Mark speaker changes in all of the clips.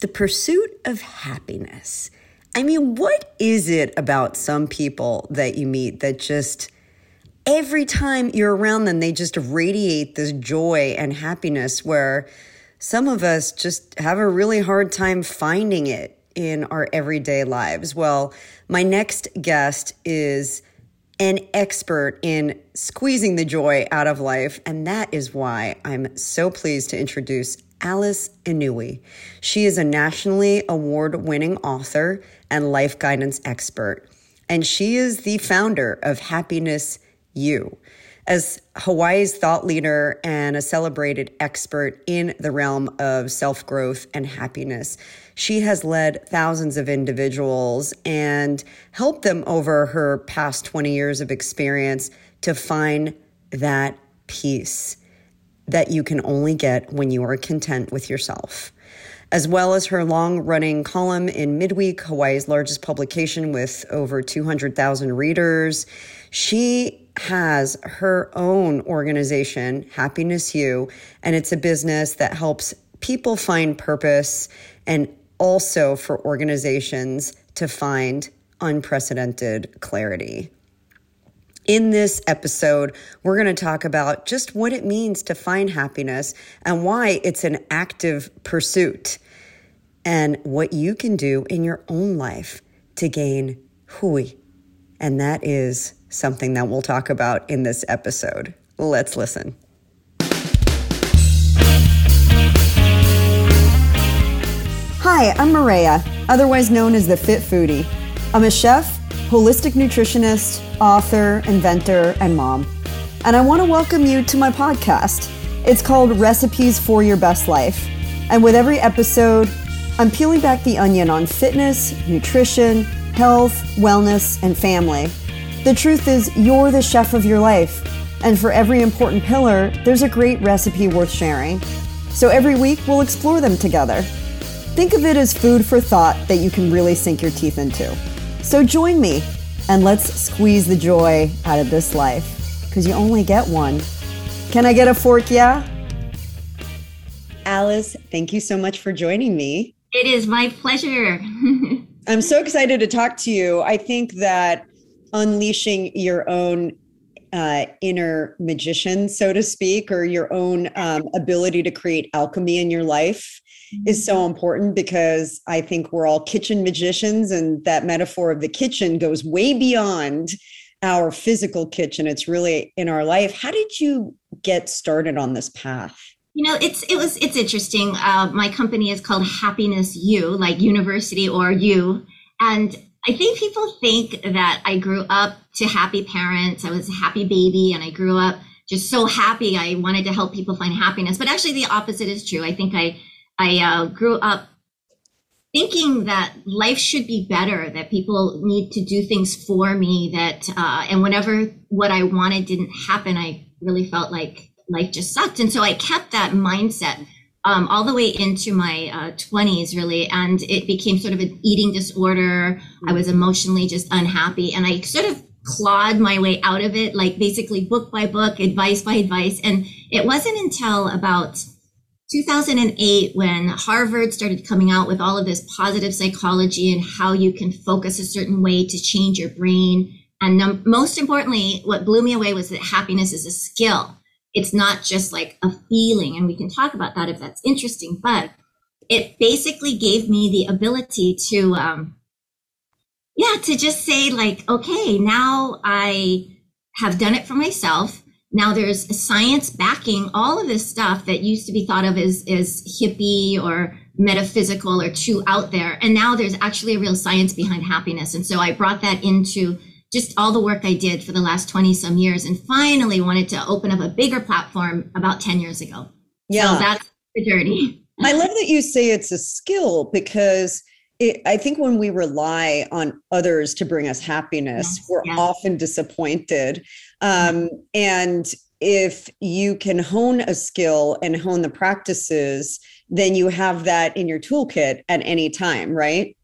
Speaker 1: the pursuit of happiness. I mean, what is it about some people that you meet that just every time you're around them, they just radiate this joy and happiness where some of us just have a really hard time finding it in our everyday lives? Well, my next guest is an expert in squeezing the joy out of life, and that is why I'm so pleased to introduce Alice Inouye. She is a nationally award winning author and life guidance expert, and she is the founder of Happiness U. As Hawaii's thought leader and a celebrated expert in the realm of self growth and happiness, she has led thousands of individuals and helped them over her past 20 years of experience to find that peace that you can only get when you are content with yourself. As well as her long running column in Midweek, Hawaii's largest publication with over 200,000 readers, she has her own organization, Happiness U, and it's a business that helps people find purpose and also for organizations to find unprecedented clarity. In this episode, we're going to talk about just what it means to find happiness and why it's an active pursuit, and what you can do in your own life to gain hui. And that is something that we'll talk about in this episode. Let's listen. Hi, I'm Maria, otherwise known as the Fit Foodie. I'm a chef holistic nutritionist, author, inventor, and mom. And I want to welcome you to my podcast. It's called Recipes for Your Best Life. And with every episode, I'm peeling back the onion on fitness, nutrition, health, wellness, and family. The truth is, you're the chef of your life. And for every important pillar, there's a great recipe worth sharing. So every week, we'll explore them together. Think of it as food for thought that you can really sink your teeth into. So join me and let's squeeze the joy out of this life because you only get one. Can I get a fork? Yeah. Alice, thank you so much for joining me.
Speaker 2: It is my pleasure.
Speaker 1: I'm so excited to talk to you. I think that unleashing your own uh, inner magician, so to speak, or your own um, ability to create alchemy in your life is so mm-hmm. important because I think we're all kitchen magicians, and that metaphor of the kitchen goes way beyond our physical kitchen. It's really in our life. How did you get started on this path?
Speaker 2: You know, it's it was it's interesting. Uh, my company is called Happiness U, like university or you, and I think people think that I grew up to happy parents. I was a happy baby, and I grew up just so happy. I wanted to help people find happiness, but actually the opposite is true. I think I I uh, grew up thinking that life should be better, that people need to do things for me, that, uh, and whenever what I wanted didn't happen, I really felt like life just sucked. And so I kept that mindset um, all the way into my uh, 20s, really. And it became sort of an eating disorder. I was emotionally just unhappy. And I sort of clawed my way out of it, like basically book by book, advice by advice. And it wasn't until about 2008 when Harvard started coming out with all of this positive psychology and how you can focus a certain way to change your brain. And most importantly, what blew me away was that happiness is a skill. It's not just like a feeling. And we can talk about that if that's interesting. But it basically gave me the ability to, um, yeah, to just say, like, okay, now I have done it for myself. Now there's science backing all of this stuff that used to be thought of as, as hippie or metaphysical or too out there. And now there's actually a real science behind happiness. And so I brought that into just all the work I did for the last 20 some years and finally wanted to open up a bigger platform about 10 years ago. Yeah. So that's the journey.
Speaker 1: I love that you say it's a skill because it, I think when we rely on others to bring us happiness, yes, we're yes. often disappointed. Um, and if you can hone a skill and hone the practices, then you have that in your toolkit at any time, right?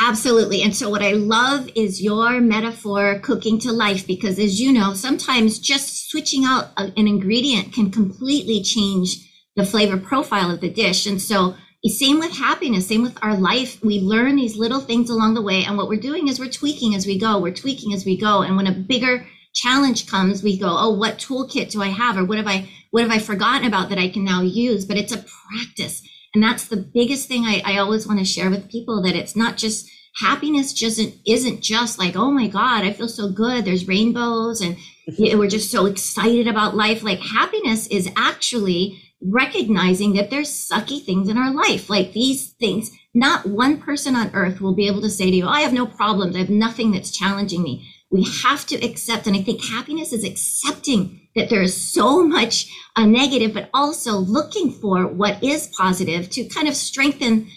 Speaker 2: Absolutely. And so, what I love is your metaphor cooking to life, because as you know, sometimes just switching out an ingredient can completely change the flavor profile of the dish. And so, same with happiness, same with our life. We learn these little things along the way. And what we're doing is we're tweaking as we go. We're tweaking as we go. And when a bigger challenge comes, we go, oh, what toolkit do I have? Or what have I what have I forgotten about that I can now use? But it's a practice. And that's the biggest thing I, I always want to share with people that it's not just happiness just isn't, isn't just like, oh my God, I feel so good. There's rainbows and we're just so excited about life. Like happiness is actually recognizing that there's sucky things in our life. Like these things, not one person on earth will be able to say to you, I have no problems. I have nothing that's challenging me. We have to accept. And I think happiness is accepting that there is so much a uh, negative, but also looking for what is positive to kind of strengthen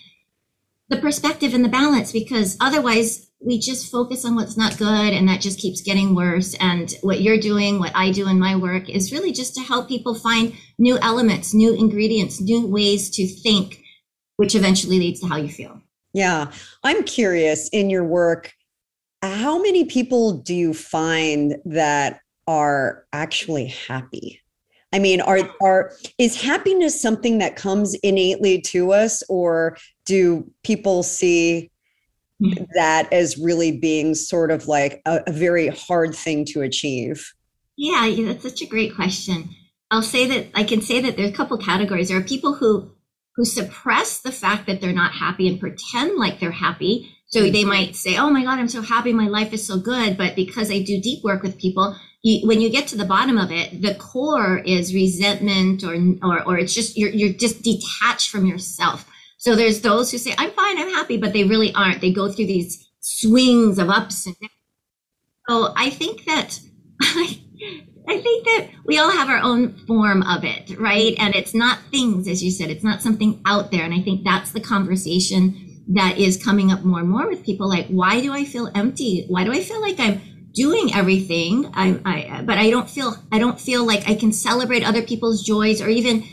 Speaker 2: the perspective and the balance because otherwise we just focus on what's not good and that just keeps getting worse. And what you're doing what i do in my work is really just to help people find new elements new ingredients new ways to think which eventually leads to how you feel.
Speaker 1: Yeah. I'm curious in your work how many people do you find that are actually happy? I mean, are are is happiness something that comes innately to us, or do people see. That as really being sort of like a, a very hard thing to achieve?
Speaker 2: Yeah, that's such a great question. I'll say that I can say that there's a couple categories. There are people who who suppress the fact that they're not happy and pretend like they're happy. So they mm-hmm. might say, "Oh my God, I'm so happy, my life is so good," but because I do deep work with people, you, when you get to the bottom of it, the core is resentment or, or, or it's just, you're, you're just detached from yourself. So there's those who say, I'm fine, I'm happy, but they really aren't. They go through these swings of ups and downs. So I think that, I think that we all have our own form of it, right? And it's not things, as you said, it's not something out there. And I think that's the conversation that is coming up more and more with people like, why do I feel empty? Why do I feel like I'm doing everything I, I but i don't feel i don't feel like i can celebrate other people's joys or even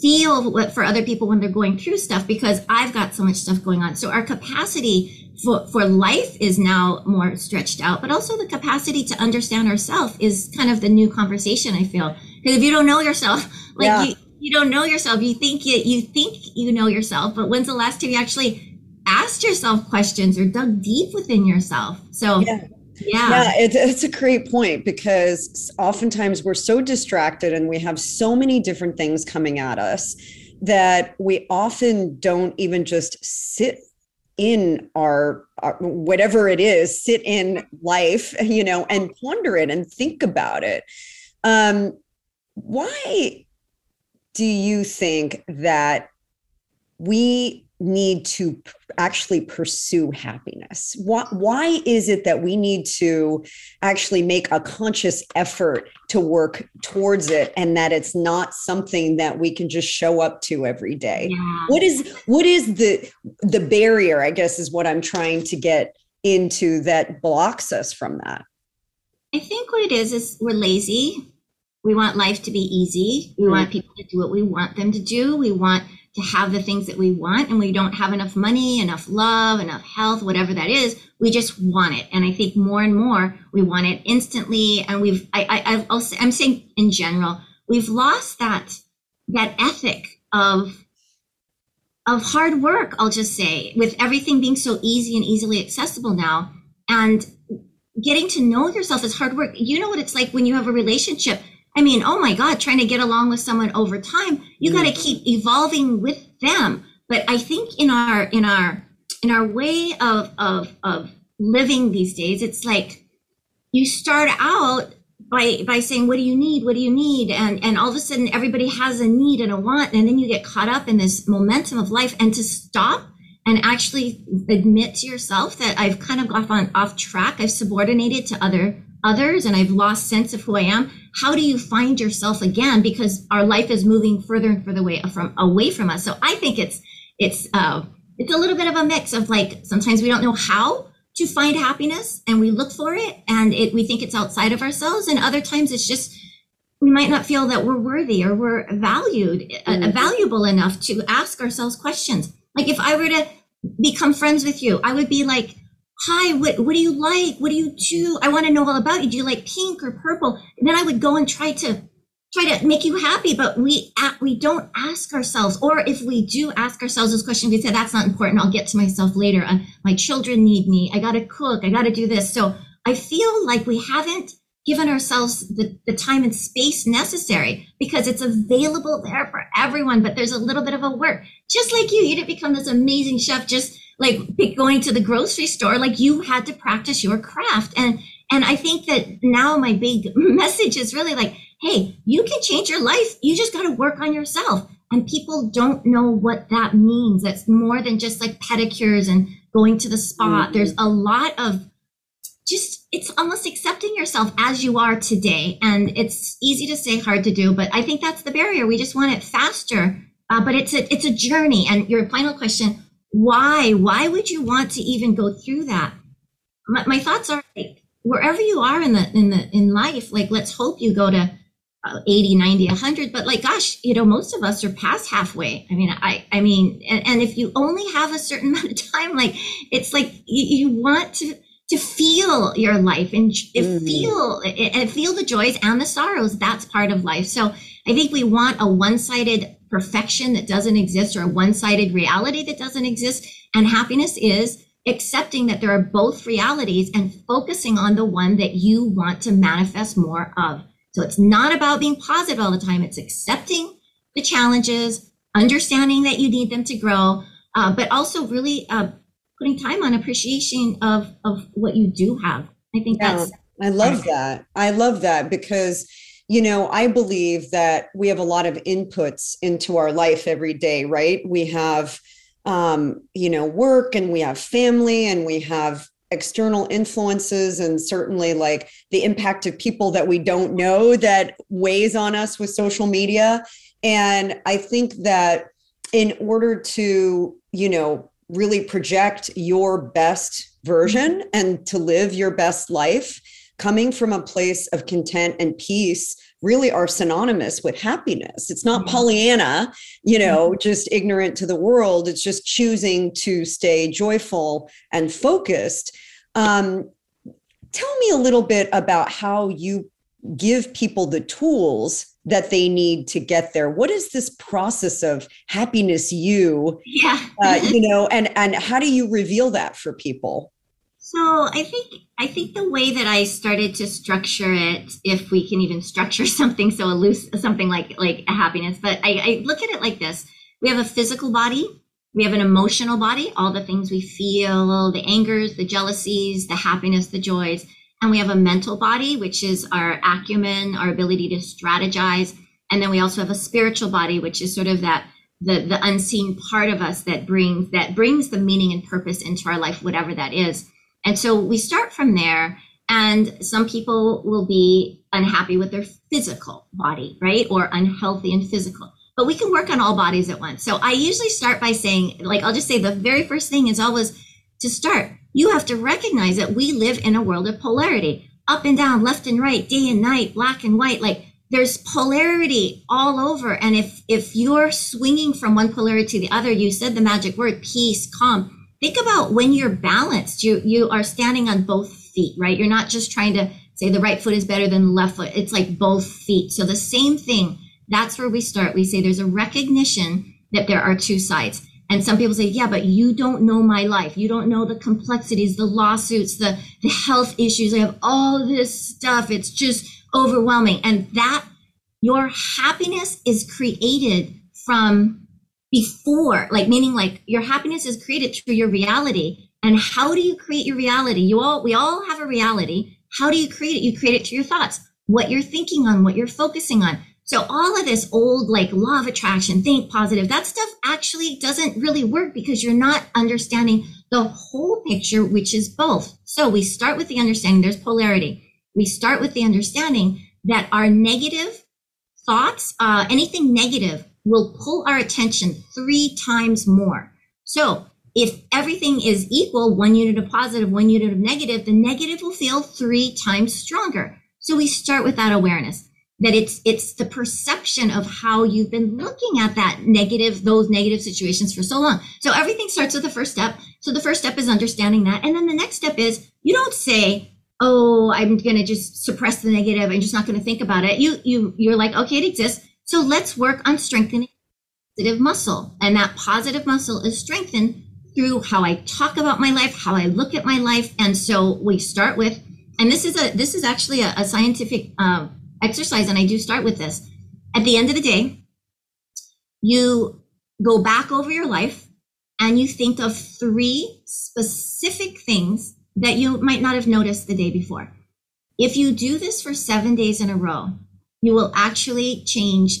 Speaker 2: feel what for other people when they're going through stuff because i've got so much stuff going on. So our capacity for, for life is now more stretched out but also the capacity to understand ourselves is kind of the new conversation i feel. Because if you don't know yourself like yeah. you, you don't know yourself. You think you, you think you know yourself but when's the last time you actually asked yourself questions or dug deep within yourself? So yeah
Speaker 1: yeah, yeah it, it's a great point because oftentimes we're so distracted and we have so many different things coming at us that we often don't even just sit in our, our, whatever it is sit in life you know and ponder it and think about it. Um why do you think that we need to actually pursue happiness? Why, why is it that we need to actually make a conscious effort to work towards it and that it's not something that we can just show up to every day? Yeah. What is what is the the barrier, I guess is what I'm trying to get into that blocks us from that?
Speaker 2: I think what it is is we're lazy. We want life to be easy. We mm-hmm. want people to do what we want them to do. We want to have the things that we want and we don't have enough money, enough love, enough health, whatever that is. We just want it. And I think more and more we want it instantly. And we've, I, I, I'll, I'm saying in general, we've lost that, that ethic of, of hard work, I'll just say, with everything being so easy and easily accessible now. And getting to know yourself is hard work. You know what it's like when you have a relationship I mean, oh my God, trying to get along with someone over time, you mm. got to keep evolving with them. But I think in our in our in our way of of of living these days, it's like you start out by by saying, "What do you need? What do you need?" and and all of a sudden everybody has a need and a want, and then you get caught up in this momentum of life. And to stop and actually admit to yourself that I've kind of gone on off track, I've subordinated to other others and I've lost sense of who I am, how do you find yourself again? Because our life is moving further and further away from away from us. So I think it's it's uh, it's a little bit of a mix of like sometimes we don't know how to find happiness and we look for it and it we think it's outside of ourselves, and other times it's just we might not feel that we're worthy or we're valued uh, mm-hmm. uh, valuable enough to ask ourselves questions. Like if I were to become friends with you, I would be like hi, what, what do you like? What do you do? I want to know all about you. Do you like pink or purple? And then I would go and try to try to make you happy, but we we don't ask ourselves, or if we do ask ourselves this question, we say that's not important. I'll get to myself later. Uh, my children need me. I got to cook. I got to do this. So I feel like we haven't given ourselves the, the time and space necessary because it's available there for everyone. But there's a little bit of a work, just like you. You didn't become this amazing chef just like going to the grocery store. Like you had to practice your craft and. And I think that now my big message is really like, hey, you can change your life. You just got to work on yourself. And people don't know what that means. That's more than just like pedicures and going to the spa. Mm-hmm. There's a lot of just, it's almost accepting yourself as you are today. And it's easy to say, hard to do, but I think that's the barrier. We just want it faster. Uh, but it's a, it's a journey. And your final question, why? Why would you want to even go through that? My, my thoughts are like, wherever you are in the in the in life like let's hope you go to 80 90 100 but like gosh you know most of us are past halfway i mean i i mean and, and if you only have a certain amount of time like it's like you, you want to to feel your life and mm. feel and feel the joys and the sorrows that's part of life so i think we want a one-sided perfection that doesn't exist or a one-sided reality that doesn't exist and happiness is accepting that there are both realities and focusing on the one that you want to manifest more of so it's not about being positive all the time. It's accepting the challenges, understanding that you need them to grow, uh, but also really uh, putting time on appreciation of of what you do have. I think yeah, that's.
Speaker 1: I love that. I love that because you know, I believe that we have a lot of inputs into our life every day, right? We have, um, you know, work and we have family and we have external influences and certainly like the impact of people that we don't know that weighs on us with social media and i think that in order to you know really project your best version and to live your best life coming from a place of content and peace really are synonymous with happiness. It's not mm-hmm. Pollyanna, you know, mm-hmm. just ignorant to the world. It's just choosing to stay joyful and focused. Um, tell me a little bit about how you give people the tools that they need to get there what is this process of happiness you
Speaker 2: yeah
Speaker 1: uh, you know and and how do you reveal that for people
Speaker 2: so I think I think the way that I started to structure it, if we can even structure something so loose, something like like a happiness, but I, I look at it like this: we have a physical body, we have an emotional body, all the things we feel, the angers, the jealousies, the happiness, the joys, and we have a mental body, which is our acumen, our ability to strategize, and then we also have a spiritual body, which is sort of that the the unseen part of us that brings that brings the meaning and purpose into our life, whatever that is. And so we start from there. And some people will be unhappy with their physical body, right? Or unhealthy and physical. But we can work on all bodies at once. So I usually start by saying, like, I'll just say the very first thing is always to start. You have to recognize that we live in a world of polarity up and down, left and right, day and night, black and white. Like, there's polarity all over and if if you're swinging from one polarity to the other you said the magic word peace calm think about when you're balanced. You you are standing on both feet right? You're not just trying to say the right foot is better than the left foot. It's like both feet. So the same thing that's where we start. We say there's a recognition that there are two sides. And some people say yeah but you don't know my life. You don't know the complexities the lawsuits the the health issues. I have all this stuff. It's just overwhelming. And that your happiness is created from before, like meaning like your happiness is created through your reality. And how do you create your reality? You all, we all have a reality. How do you create it? You create it through your thoughts, what you're thinking on, what you're focusing on. So all of this old like law of attraction, think positive, that stuff actually doesn't really work because you're not understanding the whole picture, which is both. So we start with the understanding there's polarity. We start with the understanding that our negative thoughts, uh, anything negative will pull our attention three times more. So if everything is equal, one unit of positive, one unit of negative, the negative will feel three times stronger. So we start with that awareness that it's it's the perception of how you've been looking at that negative those negative situations for so long so everything starts with the first step so the first step is understanding that and then the next step is you don't say oh, I'm going to just suppress the negative. I'm just not going to think about it. You, you, you're like, okay, it exists. So let's work on strengthening positive muscle. And that positive muscle is strengthened through how I talk about my life, how I look at my life. And so we start with, and this is a, this is actually a, a scientific uh, exercise. And I do start with this. At the end of the day, you go back over your life and you think of three specific things that you might not have noticed the day before. If you do this for seven days in a row, you will actually change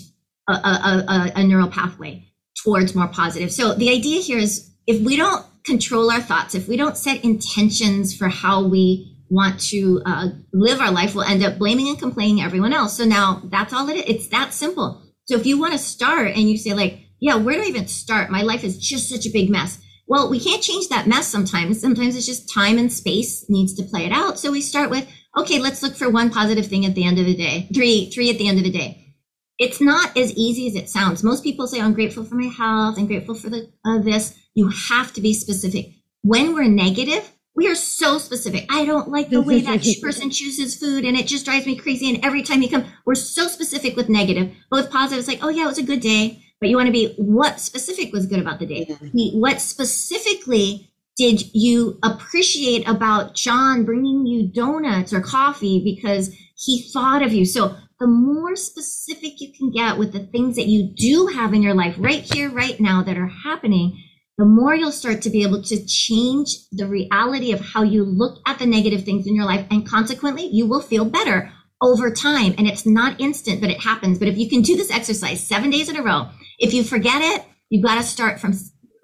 Speaker 2: a, a, a, a neural pathway towards more positive. So the idea here is if we don't control our thoughts, if we don't set intentions for how we want to uh, live our life, we'll end up blaming and complaining everyone else. So now that's all it is. It's that simple. So if you want to start and you say like, yeah, where do I even start? My life is just such a big mess. Well, we can't change that mess sometimes. Sometimes it's just time and space needs to play it out. So we start with, okay, let's look for one positive thing at the end of the day. Three, three at the end of the day. It's not as easy as it sounds. Most people say, I'm grateful for my health. I'm grateful for the, uh, this. You have to be specific. When we're negative, we are so specific. I don't like the way that person chooses food and it just drives me crazy. And every time you come, we're so specific with negative, but with positive, it's like, oh yeah, it was a good day but you want to be what specific was good about the day mm-hmm. what specifically did you appreciate about john bringing you donuts or coffee because he thought of you so the more specific you can get with the things that you do have in your life right here right now that are happening the more you'll start to be able to change the reality of how you look at the negative things in your life and consequently you will feel better over time and it's not instant but it happens but if you can do this exercise seven days in a row if you forget it, you've got to start from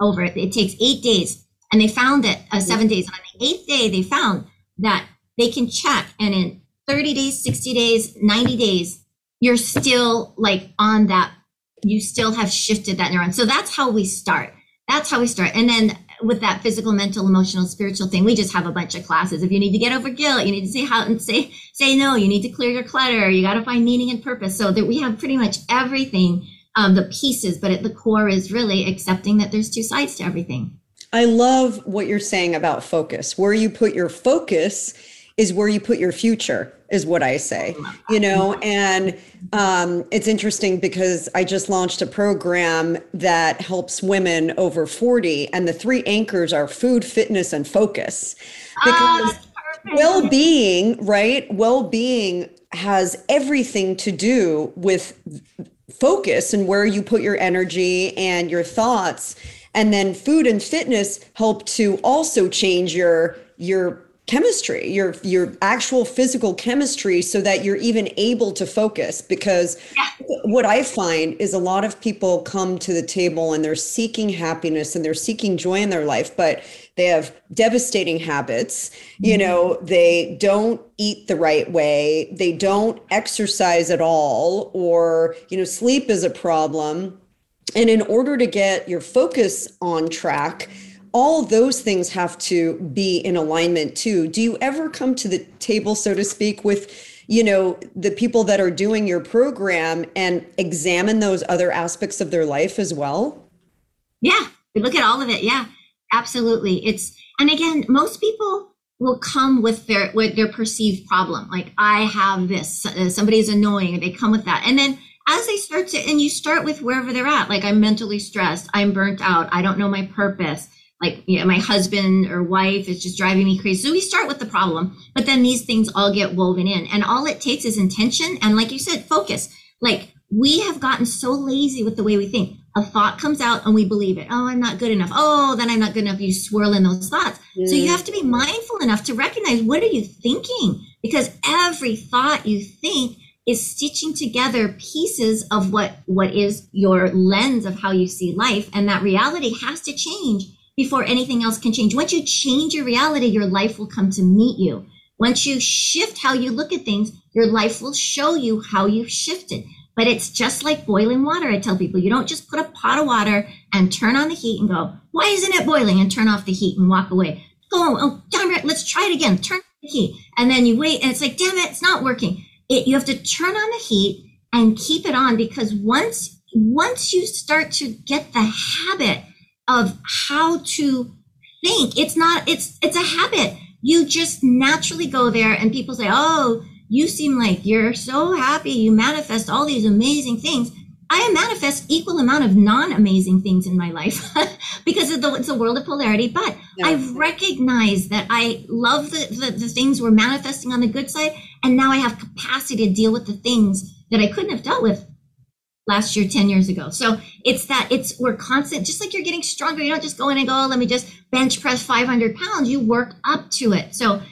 Speaker 2: over. It takes eight days. And they found that uh, seven days. On the eighth day, they found that they can check. And in 30 days, 60 days, 90 days, you're still like on that, you still have shifted that neuron. So that's how we start. That's how we start. And then with that physical, mental, emotional, spiritual thing, we just have a bunch of classes. If you need to get over guilt, you need to say how and say say no. You need to clear your clutter. You got to find meaning and purpose. So that we have pretty much everything um, the pieces, but at the core is really accepting that there's two sides to everything.
Speaker 1: I love what you're saying about focus. Where you put your focus is where you put your future is what i say you know? And um, it's interesting because i just launched a program that helps women over 40 and the three anchors are food fitness and focus. Because oh, well-being right? Well-being has everything to do with focus and where you put your energy and your thoughts and then food and fitness help to also change your your chemistry your your actual physical chemistry so that you're even able to focus because what i find is a lot of people come to the table and they're seeking happiness and they're seeking joy in their life but they have devastating habits. You mm-hmm. know they don't eat the right way they don't exercise at all or you know sleep is a problem and in order to get your focus on track all those things have to be in alignment too. Do you ever come to the table so to speak with you know the people that are doing your program and examine those other aspects of their life as well?
Speaker 2: Yeah we look at all of it. Yeah absolutely. It's and again most people will come with their with their perceived problem. Like i have this somebody's annoying they come with that. And then as they start to and you start with wherever they're at like i'm mentally stressed i'm burnt out i don't know my purpose like you know, my husband or wife is just driving me crazy so we start with the problem but then these things all get woven in and all it takes is intention and like you said focus like we have gotten so lazy with the way we think a thought comes out and we believe it. Oh, I'm not good enough. Oh, then I'm not good enough. You swirl in those thoughts. Mm. So you have to be mindful enough to recognize what are you thinking? Because every thought you think is stitching together pieces of what what is your lens of how you see life and that reality has to change before anything else can change. Once you change your reality, your life will come to meet you. Once you shift how you look at things, your life will show you how you've shifted. But it's just like boiling water. I tell people you don't just put a pot of water and turn on the heat and go, why isn't it boiling? And turn off the heat and walk away. Go, oh, damn it, let's try it again. Turn the heat. And then you wait and it's like, damn it, it's not working. It, you have to turn on the heat and keep it on because once once you start to get the habit of how to think, it's not, it's it's a habit you just naturally go there and people say, Oh, you seem like you're so happy. You manifest all these amazing things. I manifest equal amount of non-amazing things in my life because the, it's a world of polarity. But yeah. I've recognized that I love the, the, the things we're manifesting on the good side, and now I have capacity to deal with the things that I couldn't have dealt with last year 10 years ago. So it's that it's we're constant just like you're getting stronger. You don't just go in and go oh, let me just bench press 500 pounds. You work up to it. So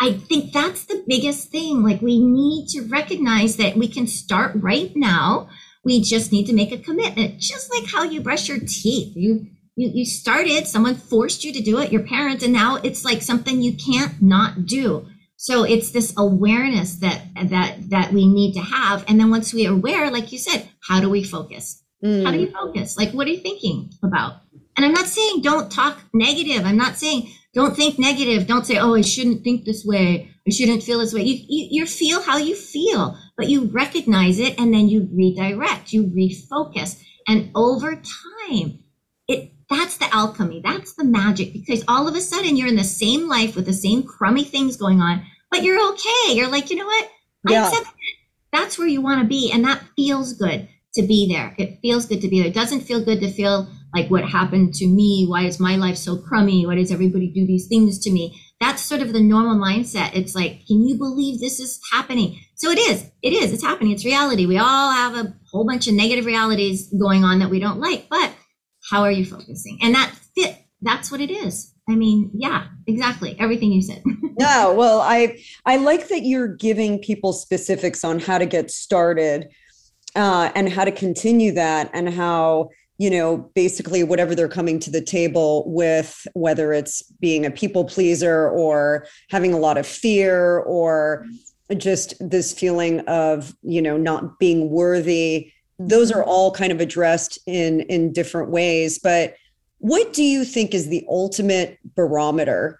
Speaker 2: i think that's the biggest thing. Like we need to recognize that we can start right now. We just need to make a commitment. Just like how you brush your teeth. You you, you started someone forced you to do it your parents and now it's like something you can't not do so it's this awareness that that that we need to have. And then once we are aware, like you said, how do we focus? Mm. How do you mm. focus? Like what are you thinking about? And I'm not saying don't talk negative. I'm not saying don't think negative. Don't say, oh, I shouldn't think this way. I shouldn't feel this way. You, you, you feel how you feel, but you recognize it and then you redirect, you refocus. And over time, it that's the alchemy. That's the magic because all of a sudden you're in the same life with the same crummy things going on, but you're okay. You're like, you know what? Yeah. I accept. That's where you want to be. And that feels good to be there. It feels good to be there. It doesn't feel good to feel like what happened to me. Why is my life so crummy? Why does everybody do these things to me? That's sort of the normal mindset. It's like, can you believe this is happening? So it is. It is. It's happening. It's reality. We all have a whole bunch of negative realities going on that we don't like, but how are you focusing? And that fit. That's what it is. I mean, yeah, exactly. Everything you said.
Speaker 1: yeah, well, I I like that you're giving people specifics on how to get started uh, and how to continue that and how you know basically whatever they're coming to the table with whether it's being a people pleaser or having a lot of fear or just this feeling of you know not being worthy those are all kind of addressed in in different ways but what do you think is the ultimate barometer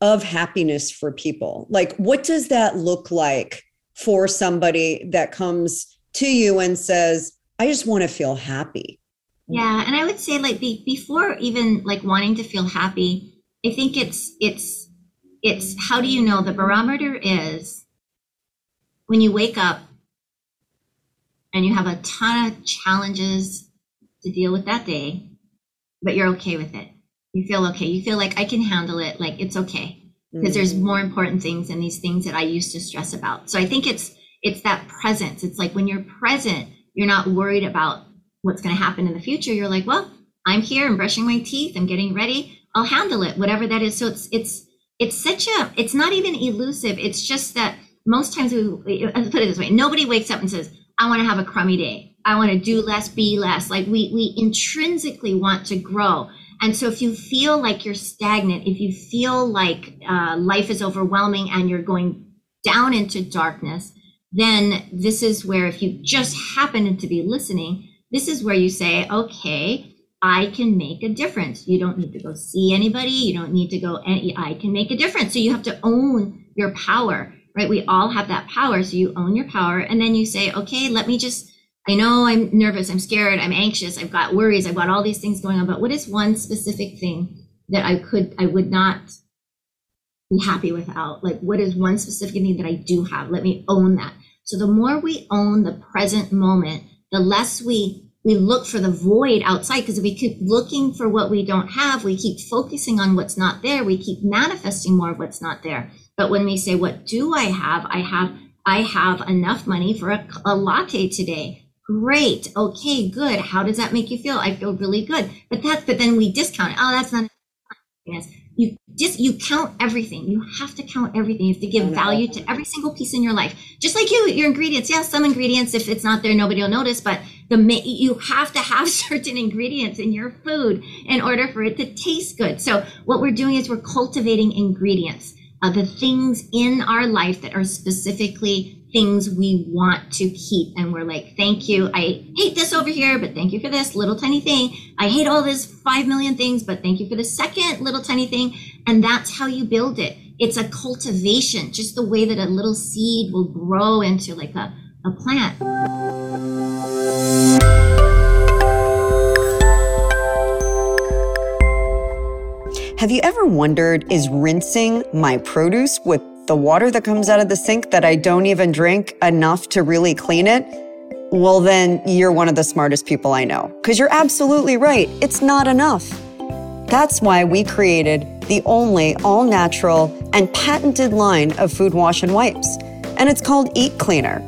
Speaker 1: of happiness for people? Like, what does that look like for somebody that comes to you and says, I just want to feel happy?
Speaker 2: Yeah. And I would say, like, be, before even like wanting to feel happy, I think it's, it's, it's how do you know the barometer is when you wake up and you have a ton of challenges to deal with that day but you're okay with it. You feel okay. You feel like I can handle it. Like it's okay because mm-hmm. there's more important things than these things that I used to stress about. So I think it's it's that presence. It's like when you're present, you're not worried about what's going to happen in the future. You're like, well, I'm here. I'm brushing my teeth. I'm getting ready. I'll handle it, whatever that is. So it's it's it's such a. It's not even elusive. It's just that most times we. Let's put it this way: nobody wakes up and says, "I want to have a crummy day." I want to do less, be less. Like we we intrinsically want to grow. And so if you feel like you're stagnant, if you feel like uh, life is overwhelming and you're going down into darkness, then this is where if you just happen to be listening, this is where you say, okay, I can make a difference. You don't need to go see anybody. You don't need to go, any, I can make a difference. So you have to own your power, right? We all have that power. So you own your power. And then you say, okay, let me just I know I'm nervous, I'm scared, I'm anxious, I've got worries, I've got all these things going on, but what is one specific thing that I could, I would not be happy without? Like, what is one specific thing that I do have? Let me own that. So the more we own the present moment, the less we we look for the void outside because if we keep looking for what we don't have, we keep focusing on what's not there, we keep manifesting more of what's not there. But when we say, what do I have? I have I have enough money for a, a latte today. Great. Okay, good. How does that make you feel? I feel really good. But that's but then we discount it. Oh, that's not happiness. You just you count everything. You have to count everything. You have to give value to every single piece in your life. Just like you, your ingredients. Yeah, some ingredients, if it's not there, nobody will notice. But the you have to have certain ingredients in your food in order for it to taste good. So what we're doing is we're cultivating ingredients. Uh, the things in our life that are specifically things we want to keep. And we're like, thank you. I hate this over here, but thank you for this little tiny thing. I hate all this five million things, but thank you for the second little tiny thing. And that's how you build it. It's a cultivation, just the way that a little seed will grow into like a, a plant.
Speaker 1: Have you ever wondered is rinsing my produce with the water that comes out of the sink that I don't even drink enough to really clean it? Well, then you're one of the smartest people I know. Because you're absolutely right. It's not enough. That's why we created the only all natural and patented line of food wash and wipes. And it's called Eat Cleaner.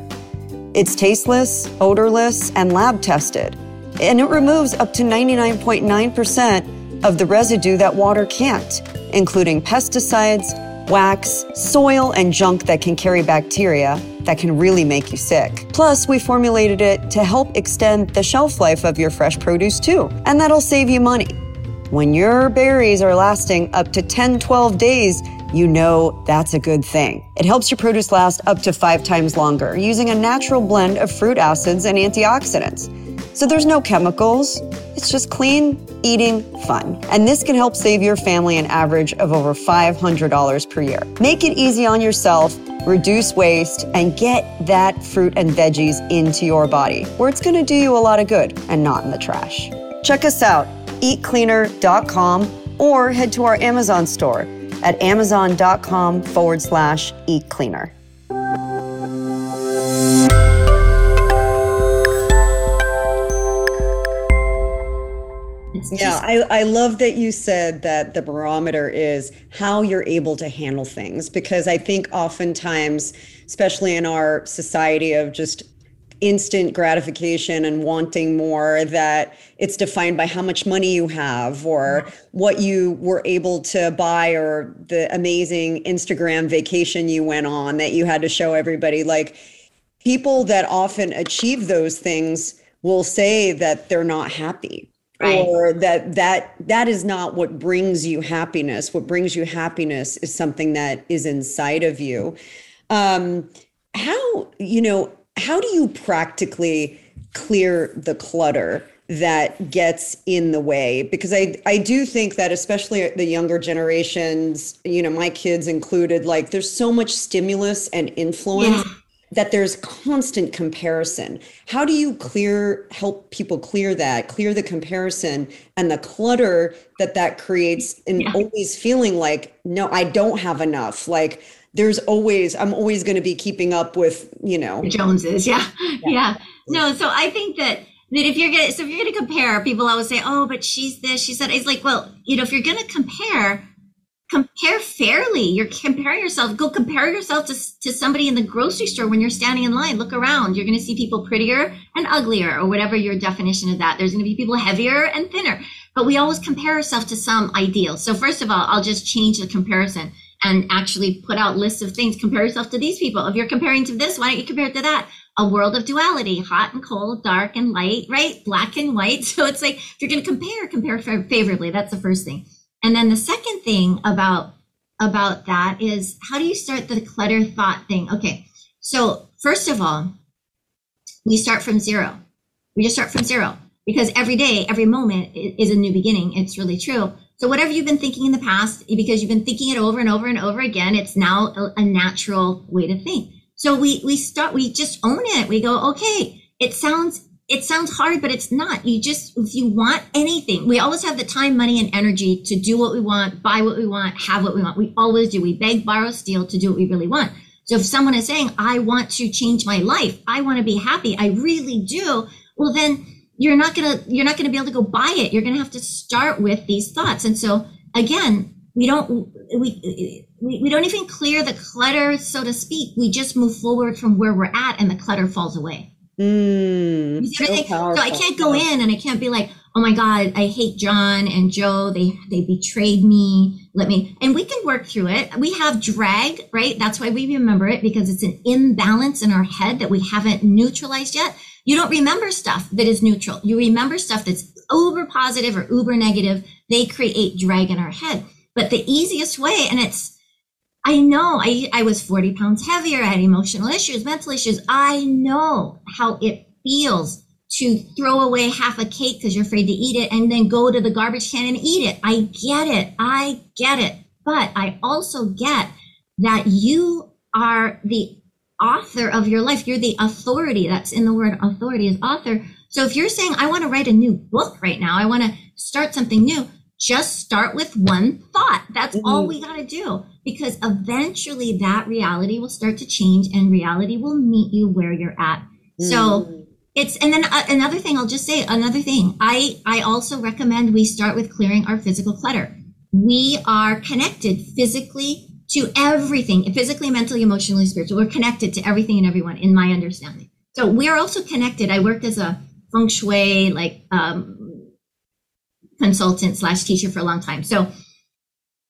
Speaker 1: It's tasteless, odorless, and lab tested. And it removes up to 99.9% of the residue that water can't, including pesticides, wax, soil, and junk that can carry bacteria that can really make you sick. Plus, we formulated it to help extend the shelf life of your fresh produce too, and that'll save you money. When your berries are lasting up to 10, 12 days, you know that's a good thing. It helps your produce last up to five times longer using a natural blend of fruit acids and antioxidants. So there's no chemicals. It's just clean eating fun. And this can help save your family an average of over $500 per year. Make it easy on yourself, reduce waste, and get that fruit and veggies into your body where it's going to do you a lot of good and not in the trash. Check us out, eatcleaner.com, or head to our Amazon store at amazon.com forward slash eatcleaner. Yeah, I, I love that you said that the barometer is how you're able to handle things because I think oftentimes, especially in our society of just instant gratification and wanting more that it's defined by how much money you have or mm-hmm. what you were able to buy or the amazing Instagram vacation you went on that you had to show everybody. Like people that often achieve those things will say that they're not happy right. or that that that is not what brings you happiness. What brings you happiness is something that is inside of you. Um how you know how do you practically clear the clutter that gets in the way? Because i i do think that especially the younger generations you know my kids included like there's so much stimulus and influence yeah that there's constant comparison. How do you clear help people clear that, clear the comparison and the clutter that that creates and yeah. always feeling like no, I don't have enough. Like there's always I'm always going to be keeping up with, you know,
Speaker 2: the Joneses. Yeah. yeah. Yeah. No, so I think that that if you're gonna so if you're gonna compare, people always say, "Oh, but she's this, she said." It's like, well, you know, if you're gonna compare, compare fairly. You're comparing yourself. Go compare yourself to, to somebody in the grocery store when you're standing in line. Look around. You're going to see people prettier and uglier, or whatever your definition of that. There's going to be people heavier and thinner. But we always compare ourselves to some ideal. So first of all, I'll just change the comparison and actually put out lists of things. Compare yourself to these people. If you're comparing to this, why don't you compare it to that? A world of duality, hot and cold, dark and light, right? Black and white. So it's like if you're going to compare, compare favorably. That's the first thing. And then the second thing about about that is how do you start the clutter thought thing? Okay. So, first of all, we start from zero. We just start from zero because every day, every moment is a new beginning. It's really true. So, whatever you've been thinking in the past, because you've been thinking it over and over and over again, it's now a, natural way to think. So, we, we start, we just own it. We go, okay, it sounds it sounds hard, but it's not. You just, if you want anything, we always have the time, money, and energy to do what we want, buy what we want, have what we want. We always do. We beg, borrow, steal to do what we really want. So if someone is saying, I want to change my life, I want to be happy, I really do, well, then you're not gonna you're not gonna be able to go buy it. You're gonna have to start with these thoughts. And so again, we don't we we, we don't even clear the clutter, so to speak. We just move forward from where we're at and the clutter falls away.
Speaker 1: Mm,
Speaker 2: so, so, I can't go in and I can't be like, oh my God, I hate John and Joe. They they betrayed me. Let me and we can work through it. We have drag, right? That's why we remember it because it's an imbalance in our head that we haven't neutralized yet. You don't remember stuff that is neutral. You remember stuff that's uber positive or uber negative. They create drag in our head. But the easiest way, and it's I know I, I was 40 pounds heavier. I had emotional issues, mental issues. I know how it feels to throw away half a cake because you're afraid to eat it and then go to the garbage can and eat it. I get it. I get it. But I also get that you are the author of your life. You're the authority. That's in the word authority is author. So if you're saying, I want to write a new book right now, I want to start something new, just start with one thought. That's mm-hmm. all we got to do because eventually that reality will start to change and reality will meet you where you're at. Mm-hmm. So it's and then uh, another thing I'll just say another thing. I I also recommend we start with clearing our physical clutter. We are connected physically to everything, physically, mentally, emotionally, spiritually. We're connected to everything and everyone in my understanding. So we are also connected. I worked as a feng shui like um, consultant slash teacher for a long time. So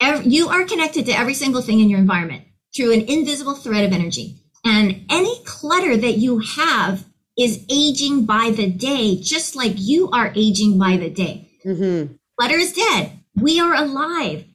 Speaker 2: every, you are connected to every single thing in your environment through an invisible thread of energy. And any clutter that you have is aging by the day, just like you are aging by the day. Mm-hmm. Clutter is dead. We are alive.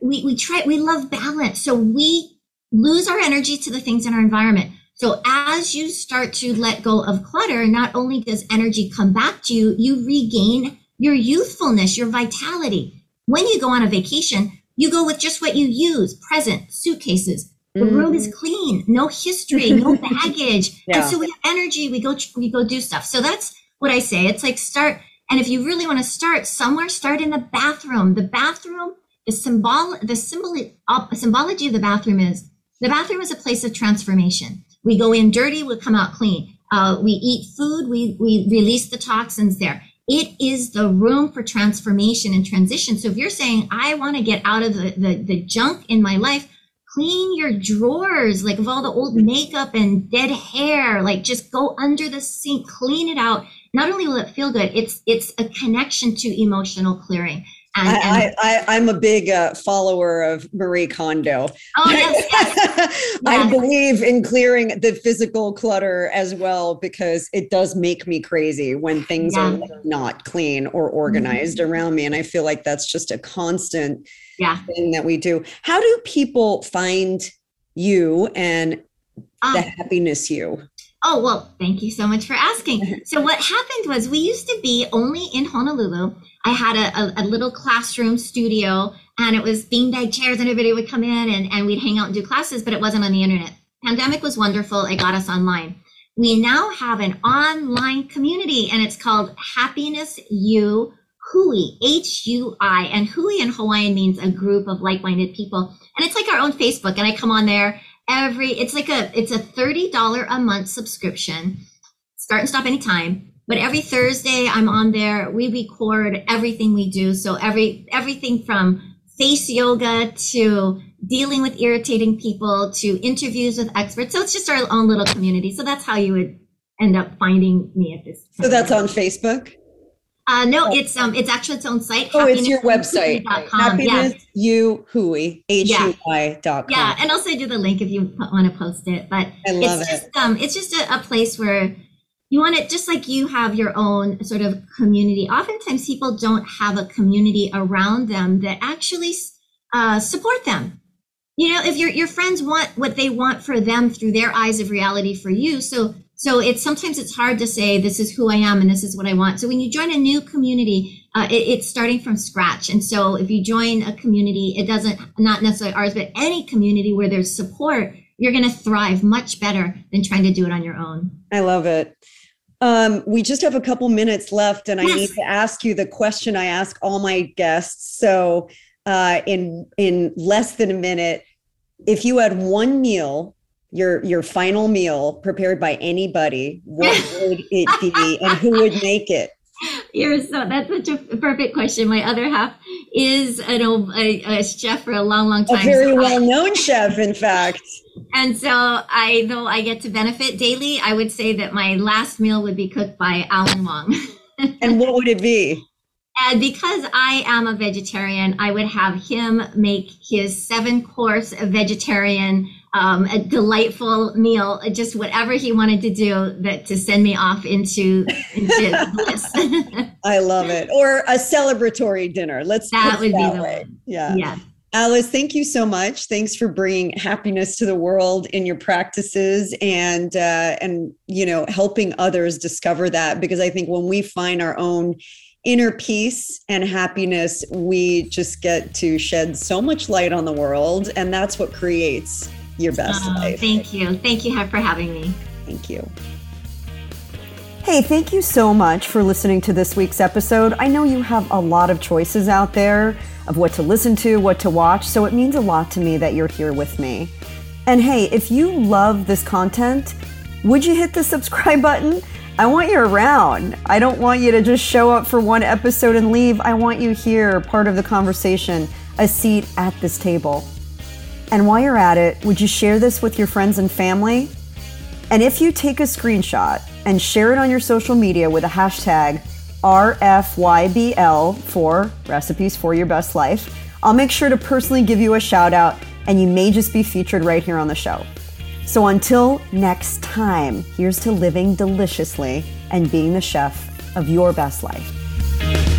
Speaker 2: We, we try, we love balance. So we lose our energy to the things in our environment. So as you start to let go of clutter, not only does energy come back to you, you regain your youthfulness, your vitality. When you go on a vacation, you go with just what you use, present, suitcases. The mm-hmm. room is clean, no history, no baggage. yeah. And so we have energy, we go we go do stuff. So that's what I say. It's like start and if you really want to start somewhere, start in the bathroom. The bathroom, the symbol the symbol uh, symbology of the bathroom is the bathroom is a place of transformation. We go in dirty, we come out clean. Uh, we eat food, we, we release the toxins there. It is the room for transformation and transition. So if you're saying, I want to get out of the, the, the junk in my life, clean your drawers, like of all the old makeup and dead hair, like just go under the sink, clean it out. Not only will it feel good, it's it's a connection to emotional clearing.
Speaker 1: And, and I, am a big uh, follower of Marie Kondo.
Speaker 2: Oh, yes, yes.
Speaker 1: I yes. believe in clearing the physical clutter as well because it does make me crazy when things yeah. are not clean or organized mm-hmm. around me. And I feel like that's just a constant yeah. thing that we do. How do people find you and um, the happiness you?
Speaker 2: Oh, well, thank you so much for asking. so, what happened was we used to be only in Honolulu I had a, a, a, little classroom studio and it was beanbag chairs and everybody would come in and, and we'd hang out and do classes, but it wasn't on the internet. Pandemic was wonderful. It got us online. We now have an online community and it's called Happiness U Hui, H U I. And Hui in Hawaiian means a group of like minded people. And it's like our own Facebook. And I come on there every, it's like a, it's a $30 a month subscription. Start and stop anytime but every Thursday I'm on there. We record everything we do. So every everything from face yoga to dealing with irritating people to interviews with experts. So it's just our own little community. So that's how you would end up finding me at this.
Speaker 1: So that's on Facebook.
Speaker 2: Uh, no, it's um, it's actually its own site.
Speaker 1: Oh, it's your website. Happiness yeah. you hui h u i dot
Speaker 2: com. Yeah, and I'll send you the link if you want to post it. But it's just it. um, it's just a, a place where you want it just like you have your own sort of community. Oftentimes, people don't have a community around them that actually uh, support them. You know, if your your friends want what they want for them through their eyes of reality for you, so so it's sometimes it's hard to say this is who I am and this is what I want. So when you join a new community, uh, it, it's starting from scratch. And so if you join a community, it doesn't not necessarily ours, but any community where there's support, you're going to thrive much better than trying to do it on your own.
Speaker 1: I love it. Um, we just have a couple minutes left, and I need to ask you the question I ask all my guests. So, uh, in in less than a minute, if you had one meal, your your final meal prepared by anybody, what would it be, and who would make it?
Speaker 2: You're so that's such a perfect question. My other half is an old a, a chef for a long, long time.
Speaker 1: A very so well known chef, in fact.
Speaker 2: And so I, though I get to benefit daily, I would say that my last meal would be cooked by Alan Wong.
Speaker 1: and what would it be?
Speaker 2: And because I am a vegetarian, I would have him make his seven course vegetarian, um, a delightful meal, just whatever he wanted to do that to send me off into, into bliss.
Speaker 1: I love it. Or a celebratory dinner. Let's
Speaker 2: that would
Speaker 1: that
Speaker 2: be the
Speaker 1: way. Yeah. Yeah. Alice, thank you so much. Thanks for bringing happiness to the world in your practices and uh, and you know helping others discover that because I think when we find our own inner peace and happiness, we just get to shed so much light on the world, and that's what creates your best oh, life.
Speaker 2: Thank you, thank you for having me.
Speaker 1: Thank you. Hey, thank you so much for listening to this week's episode. I know you have a lot of choices out there of what to listen to, what to watch, so it means a lot to me that you're here with me. And hey, if you love this content, would you hit the subscribe button? I want you around. I don't want you to just show up for one episode and leave. I want you here, part of the conversation, a seat at this table. And while you're at it, would you share this with your friends and family? And if you take a screenshot and share it on your social media with a hashtag RFYBL for Recipes for Your Best Life, I'll make sure to personally give you a shout out and you may just be featured right here on the show. So until next time, here's to living deliciously and being the chef of your best life.